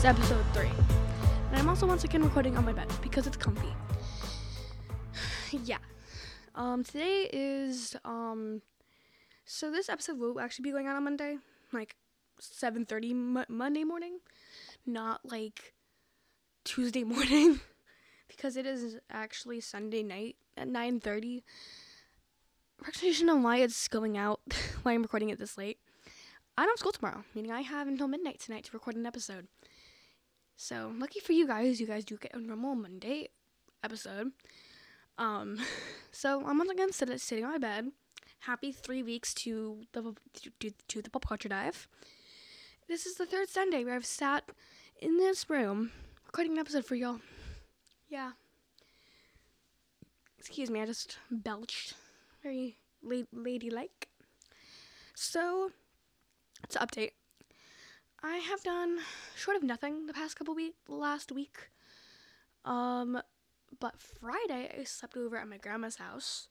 is episode three. And I'm also once again recording on my bed because it's comfy. yeah. Um, today is um, so this episode will actually be going out on Monday, like 7:30 Mo- Monday morning, not like Tuesday morning, because it is actually Sunday night at 9:30. Actually, I should know why it's going out, why I'm recording it this late. I don't have school tomorrow, meaning I have until midnight tonight to record an episode. So lucky for you guys, you guys do get a normal Monday episode. Um, so I'm once again sit- sitting on my bed. Happy three weeks to the to, to the pop culture dive. This is the third Sunday where I've sat in this room recording an episode for y'all. Yeah. Excuse me, I just belched. Very la- ladylike. So, to update, I have done short of nothing the past couple week, last week. Um, but Friday I slept over at my grandma's house.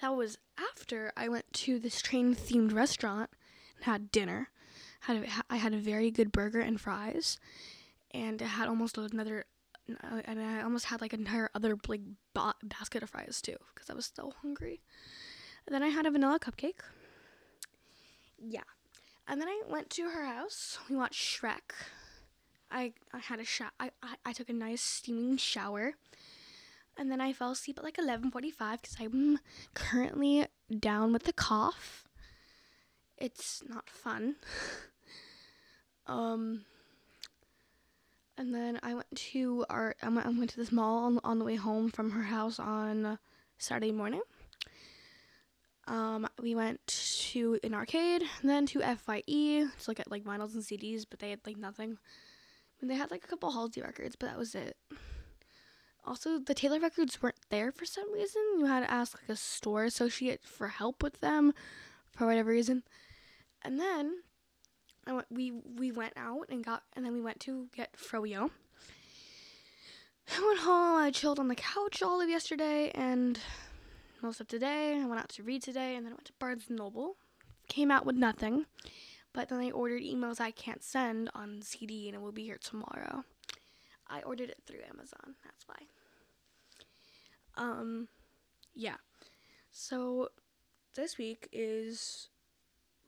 That was after I went to this train themed restaurant and had dinner. Had a, I had a very good burger and fries, and I had almost another, and I almost had like an entire other like ba- basket of fries too because I was so hungry. And then I had a vanilla cupcake. Yeah. And then I went to her house. We watched Shrek. I I had a sho- I, I I took a nice steaming shower. And then I fell asleep at like 11:45 cuz I'm currently down with the cough. It's not fun. um and then I went to our I went, I went to this mall on, on the way home from her house on Saturday morning. Um, we went to an arcade, then to FYE to look at like vinyls and CDs, but they had like nothing. And they had like a couple Halsey records, but that was it. Also, the Taylor records weren't there for some reason. You had to ask like a store associate for help with them, for whatever reason. And then I went, we we went out and got, and then we went to get froyo. I went home. I chilled on the couch all of yesterday, and most of today. I went out to read today, and then I went to Barnes Noble. Came out with nothing, but then I ordered emails I can't send on CD, and it will be here tomorrow. I ordered it through Amazon. That's why. Um, yeah. So this week is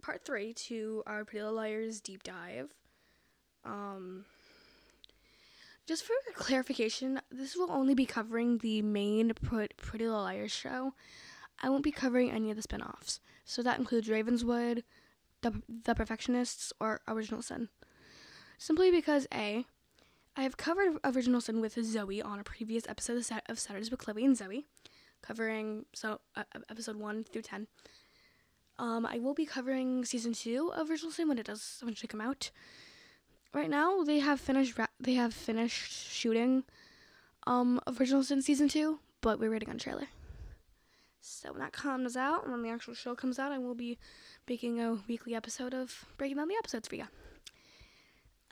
part three to our Pretty Little Liars deep dive. Um. Just for clarification, this will only be covering the main Pretty Little Liars show. I won't be covering any of the spin offs. So that includes Ravenswood, The, the Perfectionists, or Original Sin. Simply because A, I have covered Original Sin with Zoe on a previous episode of Saturdays with Chloe and Zoe, covering so uh, episode 1 through 10. Um, I will be covering season 2 of Original Sin when it does eventually come out right now they have finished ra- they have finished shooting um original sin season two but we're waiting on trailer. So when that comes out and when the actual show comes out i will be making a weekly episode of breaking down the episodes for you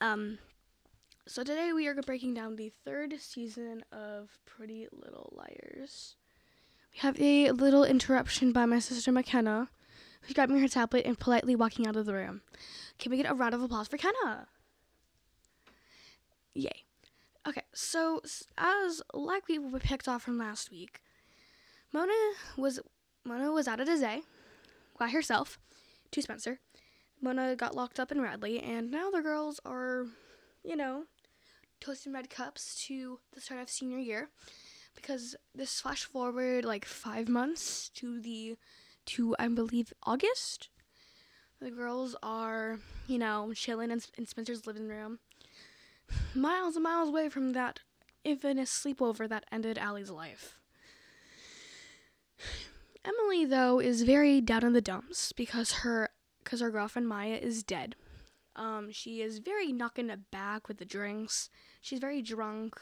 um so today we are breaking down the third season of pretty little liars. We have a little interruption by my sister mckenna who's grabbing her tablet and politely walking out of the room. Can we get a round of applause for kenna Yay. Okay, so as like we picked off from last week, Mona was Mona was out a Zay by herself to Spencer. Mona got locked up in Radley, and now the girls are, you know, toasting red cups to the start of senior year because this flash forward like five months to the to I believe August. The girls are, you know, chilling in, in Spencer's living room miles and miles away from that infamous sleepover that ended Allie's life. Emily, though, is very down in the dumps because her because her girlfriend Maya is dead. Um, she is very knocking it back with the drinks. She's very drunk.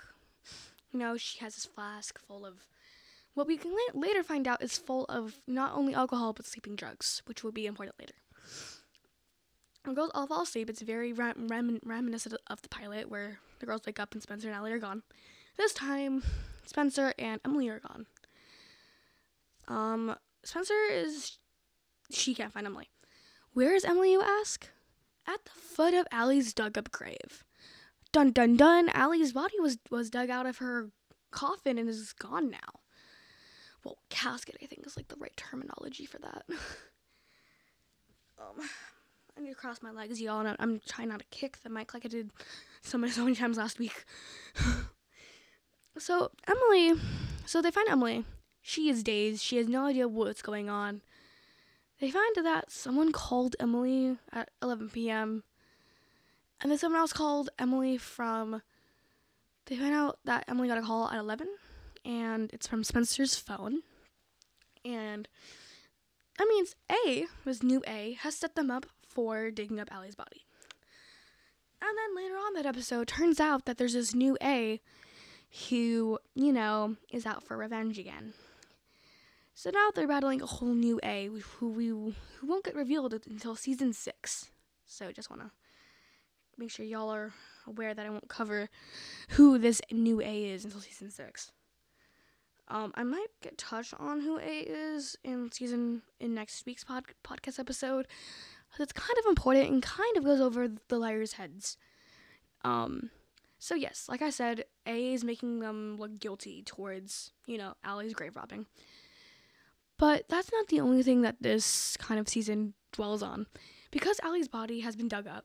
You know, she has this flask full of what we can la- later find out is full of not only alcohol but sleeping drugs, which will be important later. When girls all fall asleep, it's very rem- rem- reminiscent of the pilot where the girls wake up and Spencer and Allie are gone. This time, Spencer and Emily are gone. Um, Spencer is. She can't find Emily. Where is Emily, you ask? At the foot of Allie's dug up grave. dun dun dun, Allie's body was was dug out of her coffin and is gone now. Well, casket I think is like the right terminology for that. um, I need to cross my legs, y'all, and I'm trying not to kick the mic like I did so many so many times last week. so Emily, so they find Emily. She is dazed. She has no idea what's going on. They find that someone called Emily at 11 p.m. And then someone else called Emily from. They find out that Emily got a call at 11, and it's from Spencer's phone. And that means A, this new A, has set them up for digging up Allie's body. And then later on that episode, turns out that there's this new A who, you know, is out for revenge again. So now they're battling a whole new A who we who won't get revealed until season six. So just wanna make sure y'all are aware that I won't cover who this new A is until season six. Um, I might get touch on who A is in season in next week's pod, podcast episode. It's kind of important and kind of goes over the liars' heads. Um, so yes, like I said, A is making them look guilty towards you know Allie's grave robbing. But that's not the only thing that this kind of season dwells on, because Allie's body has been dug up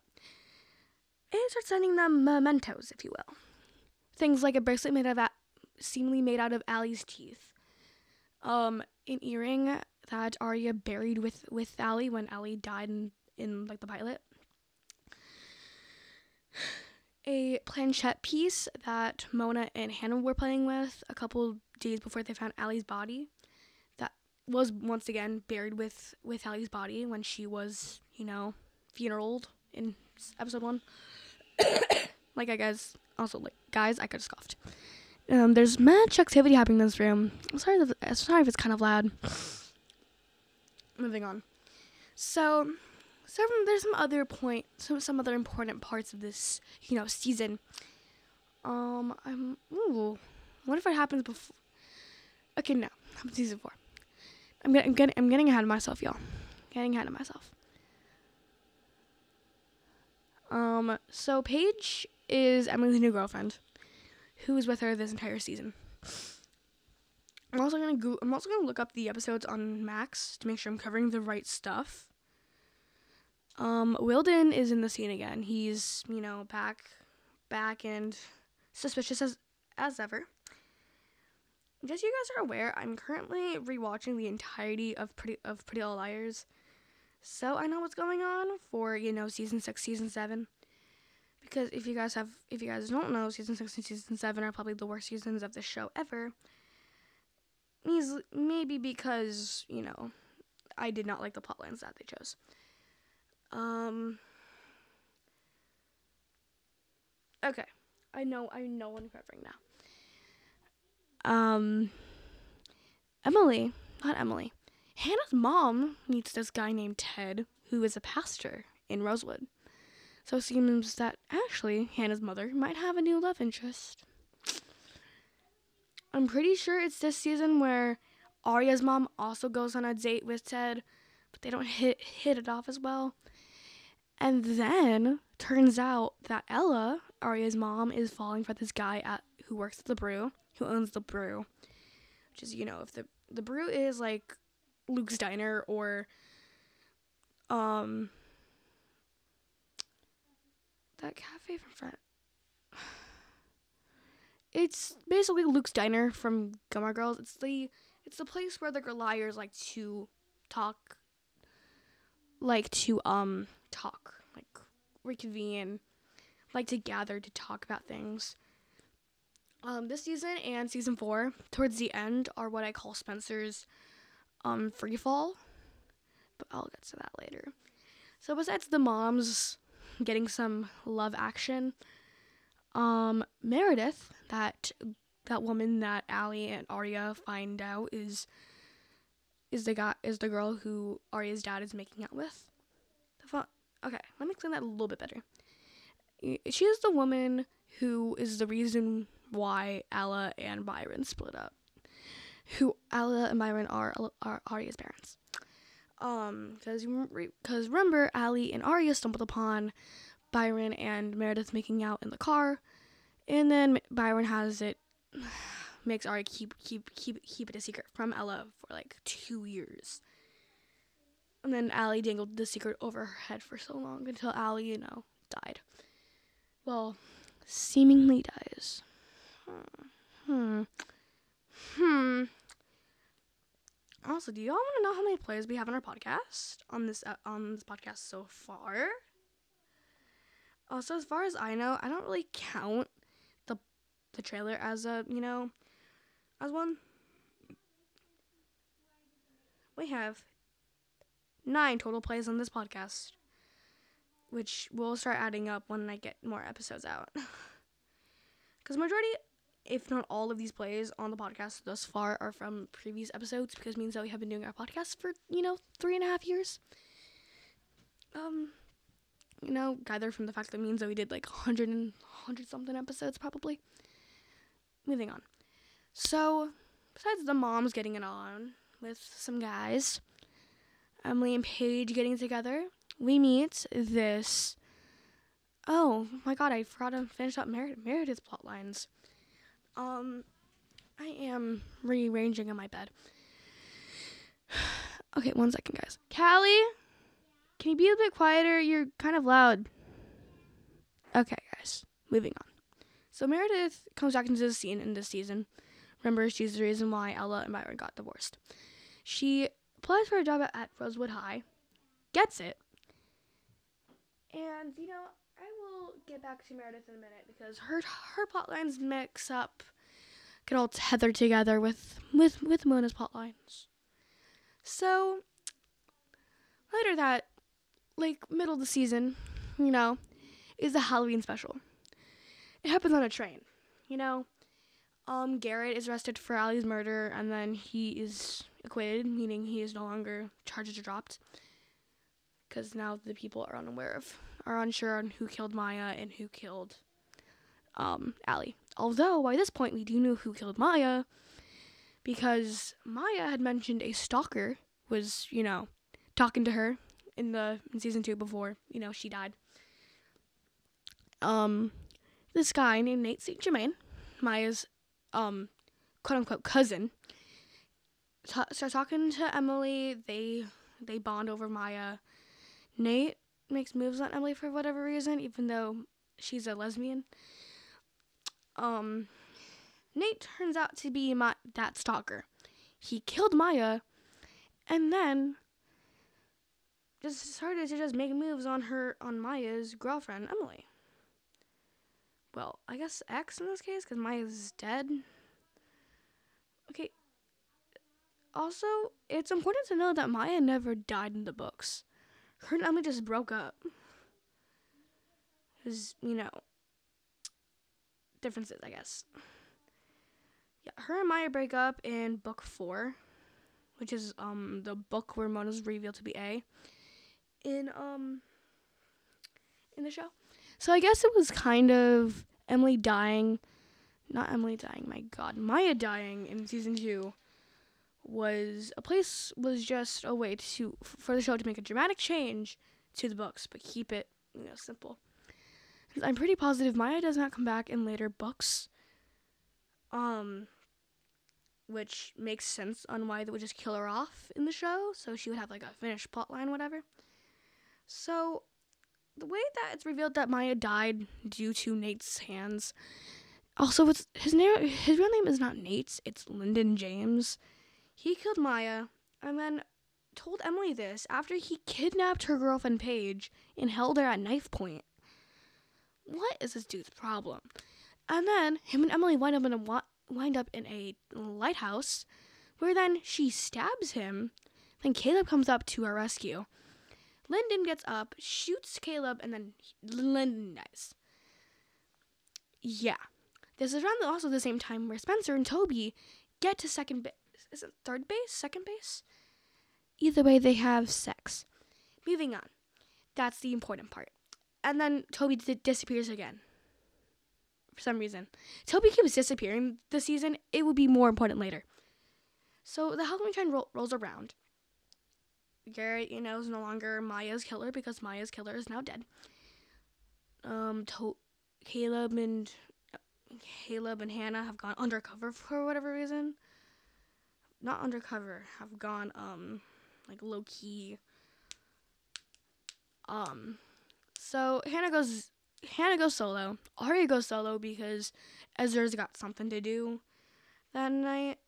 and start sending them mementos, if you will. Things like a bracelet made of, a- seemingly made out of Allie's teeth, um, an earring that Aria buried with with Allie when Allie died in, in like the pilot. A planchette piece that Mona and Hannah were playing with a couple days before they found Allie's body. That was once again buried with with Allie's body when she was, you know, funeraled in episode one. like I guys also like guys, I could have scoffed. Um, there's much activity happening in this room. I'm sorry, if, sorry if it's kind of loud. Moving on. So, so there's some other point, some some other important parts of this, you know, season. Um, I'm. Ooh, what if it happens before? Okay, no, happens season four. I'm getting, I'm getting, I'm getting ahead of myself, y'all. Getting ahead of myself. Um, so Paige is Emily's new girlfriend, who is with her this entire season. I'm also gonna go- I'm also gonna look up the episodes on Max to make sure I'm covering the right stuff. Um, Wilden is in the scene again. He's you know back, back and suspicious as as ever. Just you guys are aware, I'm currently rewatching the entirety of Pretty of Pretty Little Liars so I know what's going on for you know season six, season seven. Because if you guys have, if you guys don't know, season six and season seven are probably the worst seasons of the show ever. Maybe because you know, I did not like the plotlines that they chose. Um. Okay, I know, I know what I'm covering now. Um. Emily, not Emily. Hannah's mom meets this guy named Ted, who is a pastor in Rosewood. So it seems that actually Hannah's mother might have a new love interest. I'm pretty sure it's this season where Aria's mom also goes on a date with Ted, but they don't hit hit it off as well. And then turns out that Ella, Aria's mom, is falling for this guy at who works at the brew, who owns the brew. Which is, you know, if the the brew is like Luke's Diner or um that cafe from front. It's basically Luke's Diner from Gilmore Girls. It's the it's the place where the liars like to talk like to um talk, like reconvene, like to gather to talk about things. Um, this season and season four, towards the end, are what I call Spencer's um free fall but i'll get to that later so besides the moms getting some love action um meredith that that woman that Allie and Aria find out is is the guy is the girl who Aria's dad is making out with. Okay, let me explain that a little bit better. She is the woman who is the reason why Ella and Byron split up who Ella and Byron are are Aria's parents. Um, because because remember, Allie and Aria stumbled upon Byron and Meredith making out in the car, and then Byron has it makes Ari keep keep keep keep it a secret from Ella for like two years. And then Allie dangled the secret over her head for so long until Allie, you know, died. Well, seemingly dies. Hmm. Hmm. Also, do y'all want to know how many plays we have on our podcast on this uh, on this podcast so far? Also, as far as I know, I don't really count the the trailer as a you know as one. We have nine total plays on this podcast, which will start adding up when I get more episodes out. Because majority if not all of these plays on the podcast thus far are from previous episodes because means that we have been doing our podcast for you know three and a half years um you know gather from the fact that means that we did like 100 and 100 something episodes probably moving on so besides the moms getting it on with some guys emily and paige getting together we meet this oh my god i forgot to finish up Mer- meredith's plot lines um, I am rearranging in my bed. okay, one second, guys. Callie, can you be a bit quieter? You're kind of loud. Okay, guys, moving on. So Meredith comes back into the scene in this season. Remember, she's the reason why Ella and Byron got divorced. She applies for a job at Rosewood High, gets it, and you know I will get back to Meredith in a minute because her her plot lines mix up, get all tethered together with with with Mona's plot lines. So later that, like middle of the season, you know, is the Halloween special. It happens on a train, you know. Um, Garrett is arrested for Allie's murder, and then he is acquitted, meaning he is no longer charges are dropped. Because now the people are unaware of are unsure on who killed Maya and who killed um, Allie. Although by this point we do know who killed Maya because Maya had mentioned a stalker was, you know, talking to her in the in season two before, you know, she died. Um this guy named Nate St. Germain, Maya's um quote unquote cousin, t- starts talking to Emily. They they bond over Maya. Nate makes moves on Emily for whatever reason, even though she's a lesbian. Um, Nate turns out to be my, that stalker. He killed Maya, and then just started to just make moves on her on Maya's girlfriend Emily. Well, I guess ex in this case because Maya's dead. Okay. Also, it's important to know that Maya never died in the books her and Emily just broke up. Because, you know, differences, I guess. Yeah, her and Maya break up in book four, which is um the book where Mona's revealed to be A. In um in the show. So I guess it was kind of Emily dying not Emily dying, my god, Maya dying in season two was a place was just a way to for the show to make a dramatic change to the books, but keep it you know simple. I'm pretty positive Maya does not come back in later books, um, which makes sense on why they would just kill her off in the show, so she would have like a finished plotline, whatever. So, the way that it's revealed that Maya died due to Nate's hands. Also, it's his name. His real name is not Nate. It's Lyndon James he killed Maya and then told Emily this after he kidnapped her girlfriend Paige and held her at knife point. What is this dude's problem? And then him and Emily wind up in a wind up in a lighthouse, where then she stabs him. Then Caleb comes up to her rescue. Lyndon gets up, shoots Caleb, and then Lyndon dies. Yeah, this is around also the same time where Spencer and Toby get to second base is it third base, second base? Either way, they have sex. Moving on. That's the important part. And then Toby d- disappears again. For some reason. Toby keeps disappearing this season. It would be more important later. So the Halloween train ro- rolls around. Garrett, you know, is no longer Maya's killer because Maya's killer is now dead. um, to- Caleb and Caleb and Hannah have gone undercover for whatever reason. Not undercover, have gone um like low key. Um, so Hannah goes Hannah goes solo. Aria goes solo because Ezra's got something to do that night.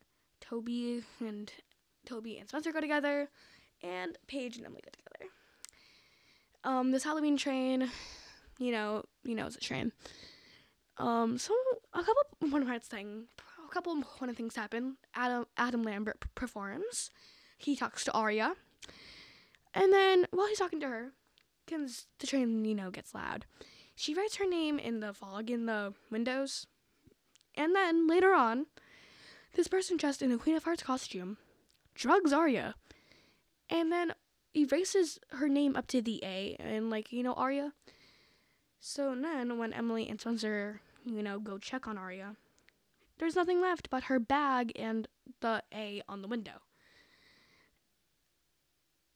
Toby and Toby and Spencer go together, and Paige and Emily go together. Um, this Halloween train, you know, you know, it's a train. Um, so a couple one of thing, a couple one important things happen. Adam Adam Lambert p- performs. He talks to Aria, and then while he's talking to her, because the train you know gets loud, she writes her name in the fog in the windows, and then later on, this person dressed in a Queen of Hearts costume drugs Aria, and then erases her name up to the A and like you know Aria. So then when Emily and Spencer you know go check on Aria, there's nothing left but her bag and the A on the window.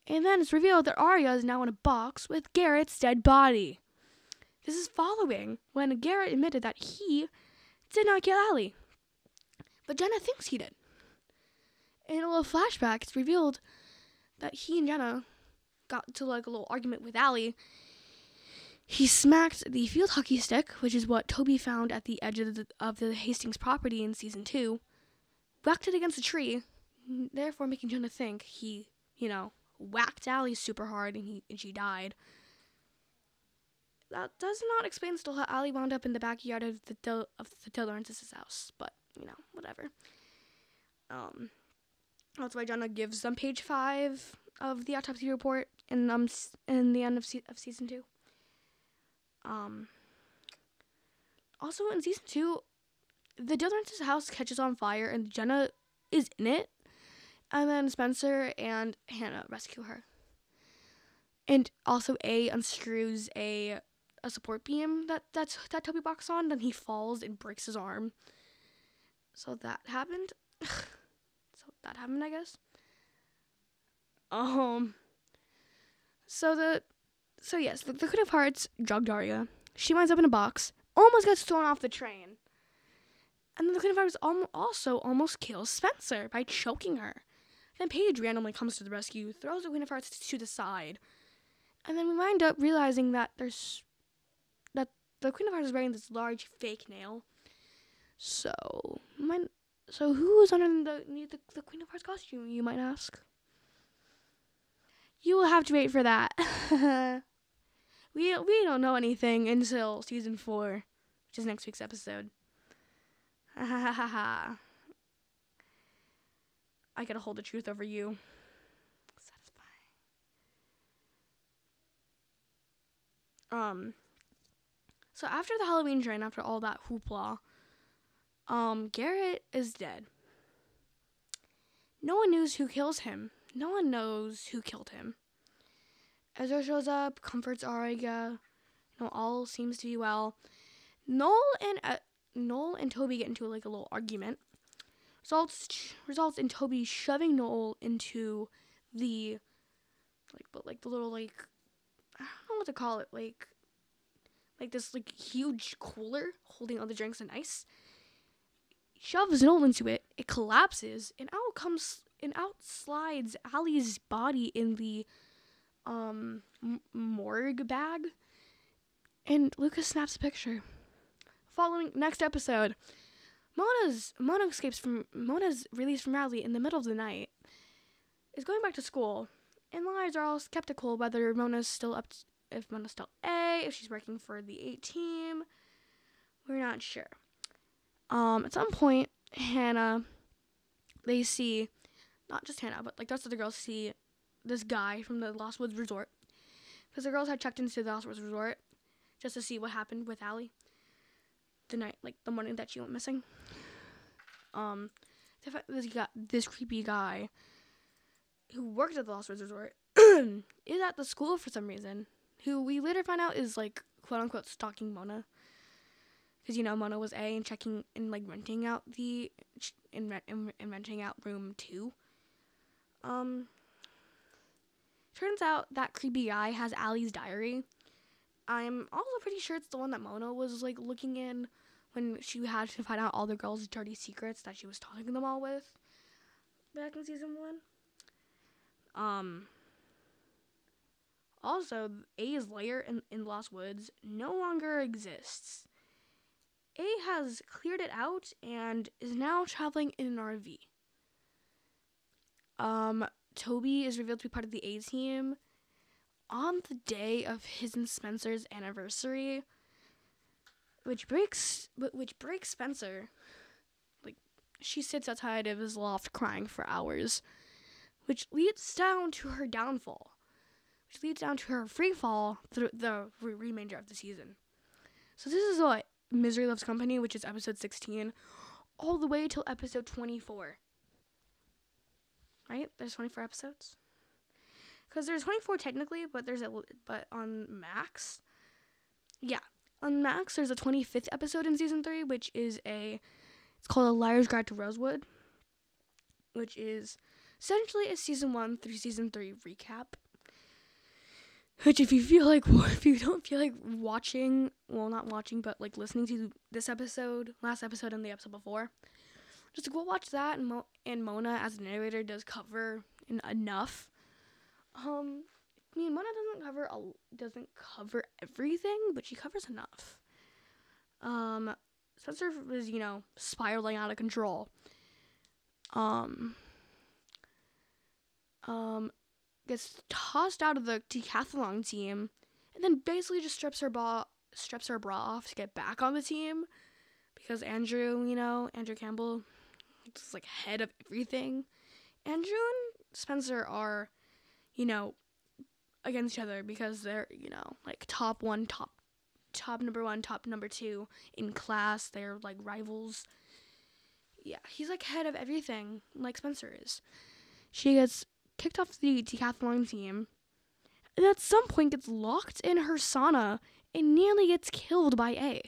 And then it's revealed that Aria is now in a box with Garrett's dead body. This is following when Garrett admitted that he did not kill Allie. But Jenna thinks he did. In a little flashback, it's revealed that he and Jenna got into like a little argument with Allie. He smacked the field hockey stick, which is what Toby found at the edge of the, of the Hastings property in season two, whacked it against a tree, therefore making Jenna think he, you know, whacked Allie super hard and he and she died. That does not explain still how Allie wound up in the backyard of the Dil- of the DiLaurentis' house, but you know, whatever. Um, that's why Jenna gives them page five of the autopsy report in um in the end of se- of season two. Um. Also in season two, the DiLaurentis' house catches on fire and Jenna is in it, and then Spencer and Hannah rescue her. And also, A unscrews a a support beam that that's that Toby walks on. Then he falls and breaks his arm. So that happened. that happened, I guess. Um. So the, so yes, the, the Queen of Hearts drugged Aria. She winds up in a box, almost gets thrown off the train. And then the Queen of Hearts almo- also almost kills Spencer by choking her. Then Paige randomly comes to the rescue, throws the Queen of Hearts to the side, and then we wind up realizing that there's that the Queen of Hearts is wearing this large fake nail. So, my, so who is under the, the the Queen of Hearts costume? You might ask. You will have to wait for that. we we don't know anything until season four, which is next week's episode. Ha ha ha ha. I gotta hold the truth over you. Satisfying. Um. So after the Halloween train, after all that hoopla, um, Garrett is dead. No one knows who kills him. No one knows who killed him. Ezra shows up, comforts Aria. You know, all seems to be well. Noel and uh, Noel and Toby get into like a little argument. Results results in Toby shoving Noel into the like but like the little like I don't know what to call it like like this like huge cooler holding all the drinks and ice. Shoves Noel into it. It collapses, and out comes and out slides Allie's body in the um m- morgue bag. And Lucas snaps a picture. Following next episode, Mona's Mona escapes from Mona's released from Radley in the middle of the night. Is going back to school, and liars are all skeptical whether Mona's still up. if Mona's still A, if she's working for the A team, we're not sure. Um, at some point, Hannah, they see, not just Hannah, but like the rest of the girls see this guy from the Lost Woods Resort, because the girls had checked into the Lost Woods Resort just to see what happened with Allie the night, like the morning that she went missing. Um, they found this guy, this creepy guy, who worked at the Lost Woods Resort, is at the school for some reason. Who we later find out is like quote unquote stalking Mona, because you know Mona was A and checking and like renting out the in, rent, and, in renting out room two. Um, turns out that creepy guy has Allie's diary. I'm also pretty sure it's the one that Mona was like looking in when she had to find out all the girls' dirty secrets that she was talking them all with back in season one. Um. Also, A's lair in, in Lost Woods no longer exists. A has cleared it out and is now traveling in an RV. Um, Toby is revealed to be part of the A team on the day of his and Spencer's anniversary, which breaks which breaks Spencer. Like she sits outside of his loft crying for hours, which leads down to her downfall, which leads down to her free fall through the re- remainder of the season. So this is what Misery Loves Company, which is episode 16, all the way till episode 24. Right? There's 24 episodes because there's 24 technically, but there's a but on Max, yeah, on Max there's a 25th episode in season three, which is a it's called a Liar's Guide to Rosewood, which is essentially a season one through season three recap. Which, if you feel like if you don't feel like watching, well, not watching, but like listening to this episode, last episode, and the episode before, just go watch that. And, Mo- and Mona as a narrator does cover in enough um, I mean, Mona doesn't cover a, doesn't cover everything, but she covers enough. Um, Spencer was, you know, spiraling out of control. Um, um, gets tossed out of the decathlon team, and then basically just strips her bra, strips her bra off to get back on the team, because Andrew, you know, Andrew Campbell, is like head of everything. Andrew and Spencer are you know, against each other because they're, you know, like top one, top top number one, top number two in class. They're like rivals. Yeah, he's like head of everything, like Spencer is. She gets kicked off the decathlon team, and at some point gets locked in her sauna and nearly gets killed by A,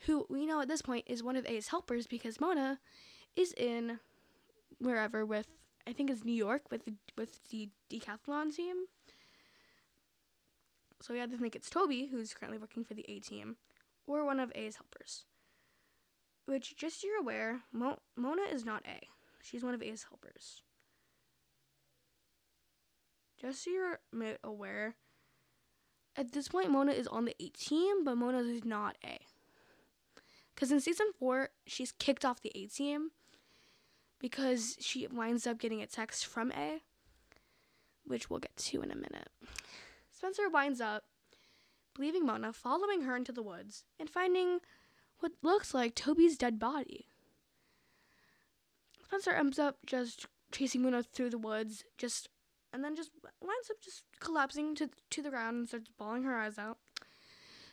who we know at this point is one of A's helpers because Mona is in wherever with I think it's New York with the, with the decathlon team. So we either think it's Toby, who's currently working for the A team, or one of A's helpers. Which, just so you're aware, Mo- Mona is not A. She's one of A's helpers. Just so you're aware, at this point, Mona is on the A team, but Mona is not A. Because in season four, she's kicked off the A team because she winds up getting a text from A, which we'll get to in a minute. Spencer winds up believing Mona, following her into the woods, and finding what looks like Toby's dead body. Spencer ends up just chasing Mona through the woods, just and then just winds up just collapsing to to the ground and starts bawling her eyes out.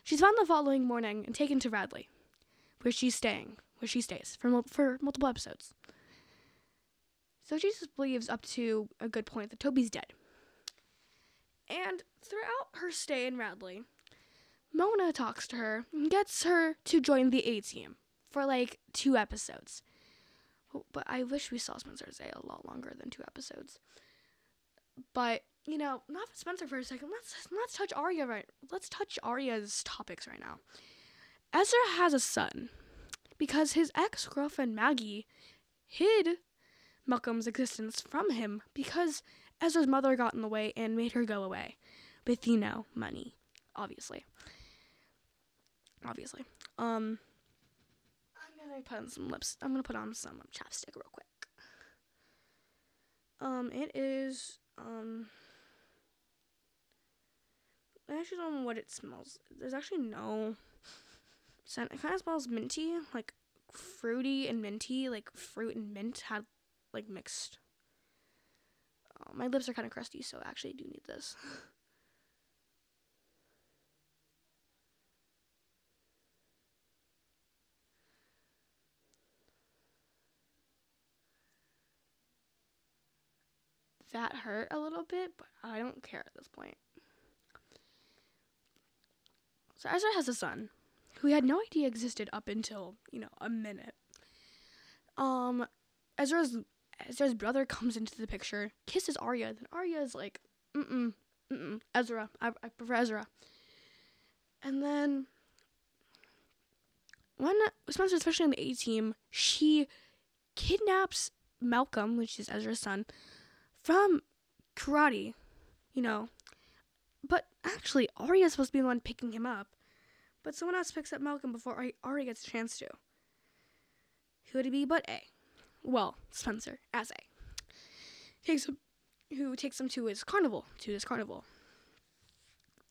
She's found the following morning and taken to Radley, where she's staying, where she stays for for multiple episodes. So Jesus believes up to a good point that Toby's dead. And throughout her stay in Radley, Mona talks to her and gets her to join the A team for like two episodes. But I wish we saw Spencer's stay a lot longer than two episodes. But you know, not Spencer for a second. Let's let's touch Aria right. Let's touch Aria's topics right now. Ezra has a son because his ex girlfriend Maggie hid Malcolm's existence from him because Ezra's mother got in the way and made her go away with, you know, money, obviously. Obviously. Um, I'm gonna put on some lips. I'm gonna put on some chapstick real quick. Um, it is, um, I actually don't know what it smells. There's actually no scent. It kind of smells minty, like fruity and minty, like fruit and mint had like mixed. Oh, my lips are kind of crusty, so I actually do need this. that hurt a little bit, but I don't care at this point. So Ezra has a son who he had no idea existed up until, you know, a minute. Um Ezra's Ezra's brother comes into the picture, kisses Aria, then Aria is like, mm mm, mm-mm, Ezra, I, I prefer Ezra. And then when Spencer, especially on the A team, she kidnaps Malcolm, which is Ezra's son, from karate, you know. But actually, Aria's supposed to be the one picking him up. But someone else picks up Malcolm before Aria gets a chance to. Who would it be but A? Well, Spencer, as A. Takes him, who takes him to his carnival, to his carnival.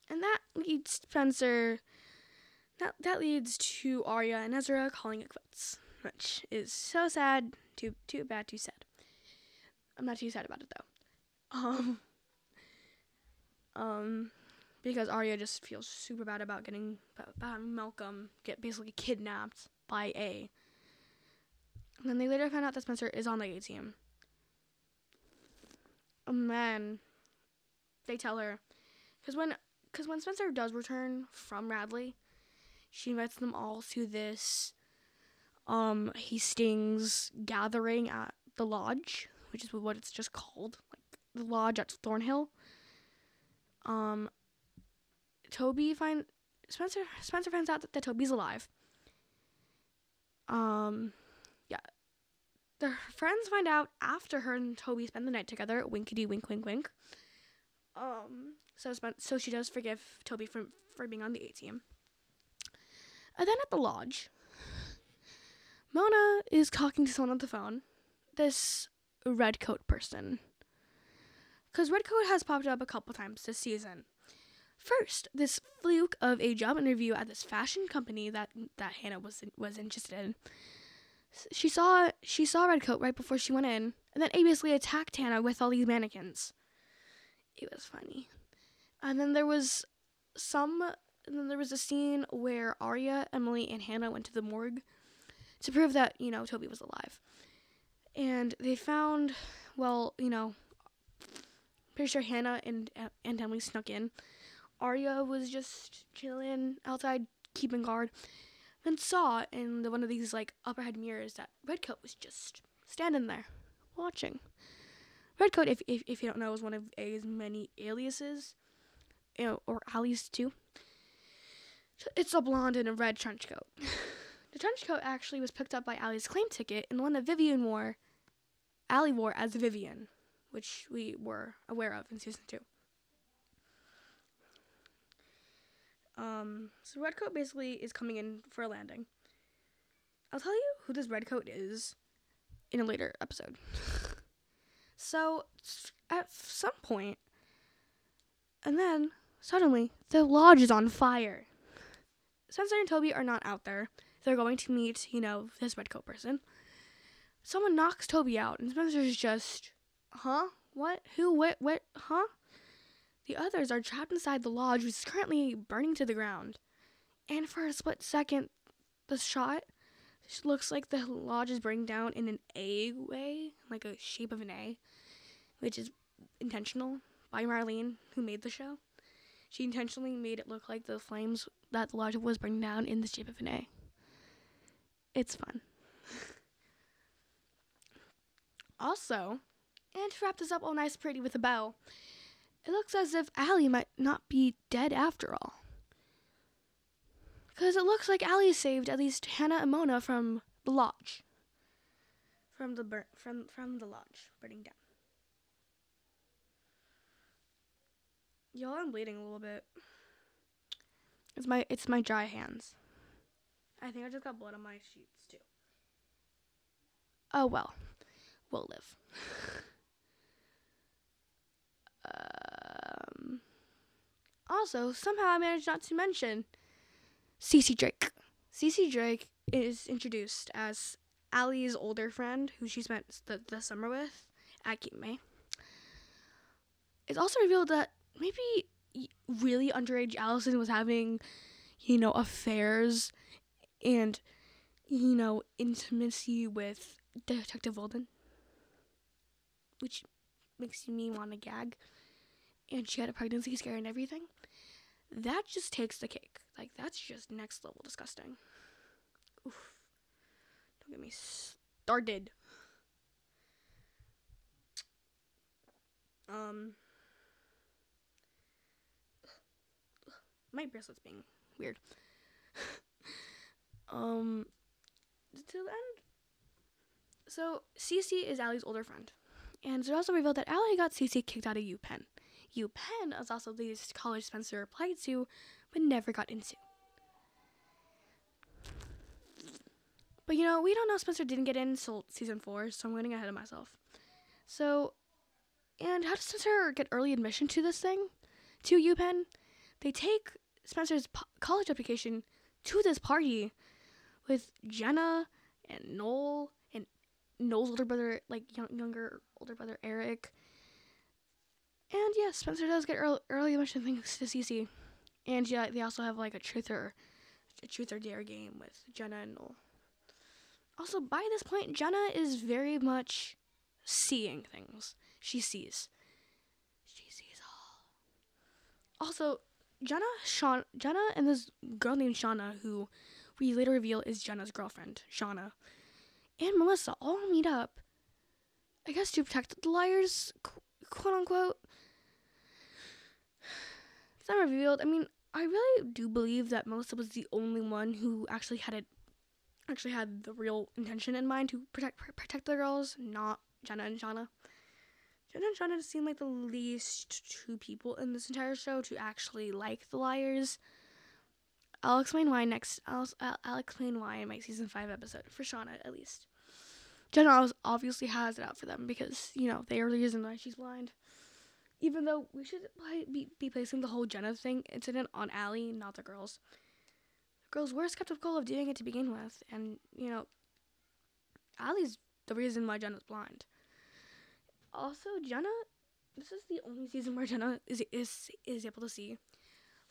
And that leads Spencer, that, that leads to Aria and Ezra calling it quits. Which is so sad, too, too bad, too sad. I'm not too sad about it though. Um, um, because Aria just feels super bad about getting about Malcolm get basically kidnapped by A. And then they later find out that Spencer is on the A team. And then they tell her, because when because when Spencer does return from Radley, she invites them all to this um Hastings gathering at the lodge, which is what it's just called, like the lodge at Thornhill. Um, Toby find Spencer Spencer finds out that, that Toby's alive. Um, yeah, their friends find out after her and Toby spend the night together. Winkety wink, wink, wink. Um, so Spen- so she does forgive Toby for for being on the A team. And then at the lodge, Mona is talking to someone on the phone. This redcoat person. Because redcoat has popped up a couple times this season. First, this fluke of a job interview at this fashion company that that Hannah was was interested in. She saw she saw redcoat right before she went in, and then basically attacked Hannah with all these mannequins. It was funny. And then there was some. And then there was a scene where Aria, Emily, and Hannah went to the morgue to prove that you know Toby was alive. And they found, well, you know, pretty sure Hannah and and Emily snuck in. Aria was just chilling outside, keeping guard. Then saw in the, one of these like upperhead mirrors that Redcoat was just standing there, watching. Redcoat, if, if if you don't know, is one of A's many aliases, you know, or allies too. It's a blonde in a red trench coat. The trench coat actually was picked up by Allie's claim ticket and the one that Vivian wore, Allie wore as Vivian, which we were aware of in season two. Um, so Redcoat basically is coming in for a landing. I'll tell you who this Redcoat is in a later episode. so, at some point, and then suddenly the lodge is on fire. Spencer and Toby are not out there they're going to meet, you know, this red coat person. Someone knocks Toby out, and Spencer's just, huh? What? Who? What? What? Huh? The others are trapped inside the lodge, which is currently burning to the ground. And for a split second, the shot looks like the lodge is burning down in an A way, like a shape of an A, which is intentional by Marlene, who made the show. She intentionally made it look like the flames that the lodge was burning down in the shape of an A. It's fun. also, and to wrap this up all nice pretty with a bow, it looks as if Allie might not be dead after all. Because it looks like Allie saved at least Hannah and Mona from the lodge. From the bur- from from the lodge burning down. Y'all, I'm bleeding a little bit. It's my it's my dry hands. I think I just got blood on my sheets too. Oh well, we'll live. um, also, somehow I managed not to mention Cece Drake. Cece Drake is introduced as Allie's older friend, who she spent the, the summer with at May. It's also revealed that maybe really underage Allison was having, you know, affairs and you know intimacy with Detective Wilden, which makes me want to gag. And she had a pregnancy scare and everything. That just takes the cake. Like that's just next level disgusting. Oof. Don't get me started. Um my bracelet's being weird. Um, to the end. So Cece is Allie's older friend, and it also revealed that Allie got Cece kicked out of UPenn. UPenn is also the college Spencer applied to, but never got into. But you know, we don't know Spencer didn't get in until season four, so I'm getting ahead of myself. So, and how does Spencer get early admission to this thing? To UPenn? They take Spencer's po- college application to this party with Jenna and Noel and Noel's older brother, like young, younger older brother Eric. And yes, Spencer does get early, early admission thanks to Cece. And yeah, they also have like a truth or a truth or dare game with Jenna and Noel. Also, by this point, Jenna is very much seeing things. She sees. She sees all. Also, Jenna, Sean, Jenna, and this girl named Shauna, who we later reveal is Jenna's girlfriend, Shauna, and Melissa all meet up. I guess to protect the liars, quote unquote. It's not revealed. I mean, I really do believe that Melissa was the only one who actually had it actually had the real intention in mind to protect protect the girls, not Jenna and Shauna. Jenna and Shauna seem like the least two people in this entire show to actually like the liars. I'll explain why next. I'll, I'll, I'll explain why in my season five episode for Shauna at least. Jenna obviously has it out for them because you know they are the reason why she's blind. Even though we should be, be placing the whole Jenna thing incident on Allie, not the girls The girls were skeptical of doing it to begin with, and you know, Allie's the reason why Jenna's blind. Also, Jenna, this is the only season where Jenna is is is able to see.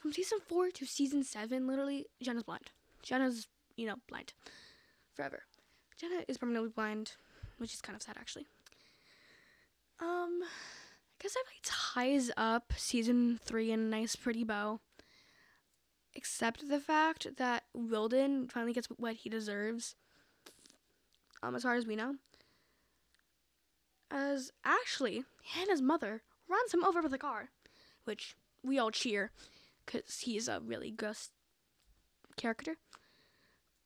From season four to season seven, literally, Jenna's blind. Jenna's you know blind forever. Jenna is permanently blind, which is kind of sad actually. Um, I guess that like ties up season three in a nice pretty bow Except the fact that Wilden finally gets what he deserves. Um, as far as we know, as Ashley, Hannah's mother, runs him over with a car, which we all cheer, cause he's a really gross character.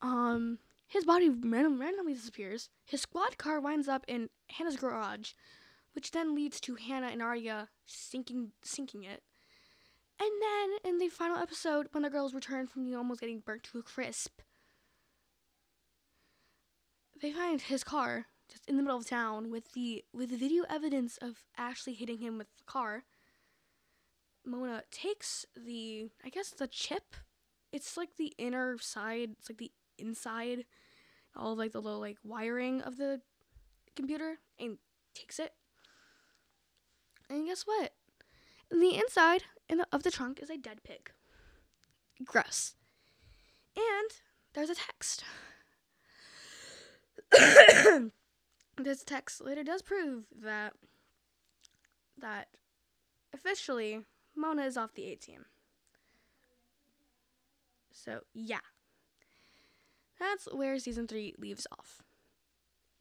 Um, his body random, randomly disappears. His squad car winds up in Hannah's garage, which then leads to Hannah and Aria sinking sinking it. And then in the final episode, when the girls return from the almost getting burnt to a crisp, they find his car just in the middle of town with the with the video evidence of Ashley hitting him with the car. Mona takes the I guess the chip. It's like the inner side. It's like the inside, all of like the little like wiring of the computer, and takes it. And guess what? The inside in the, of the trunk is a dead pig. Gross. And there's a text. this text later does prove that that officially Mona is off the A team. So yeah. That's where season three leaves off.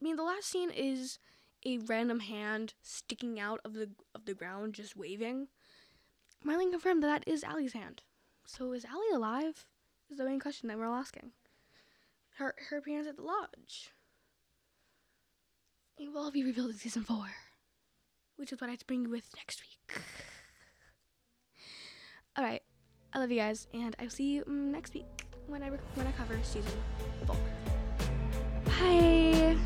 I mean the last scene is a random hand sticking out of the of the ground just waving. Marlene confirmed that that is Allie's hand. So is Allie alive? Is the main question that we're all asking. Her her appearance at the lodge. It will all be revealed in season four, which is what I have to bring you with next week. All right. I love you guys, and I'll see you next week when I when I cover season four. Bye.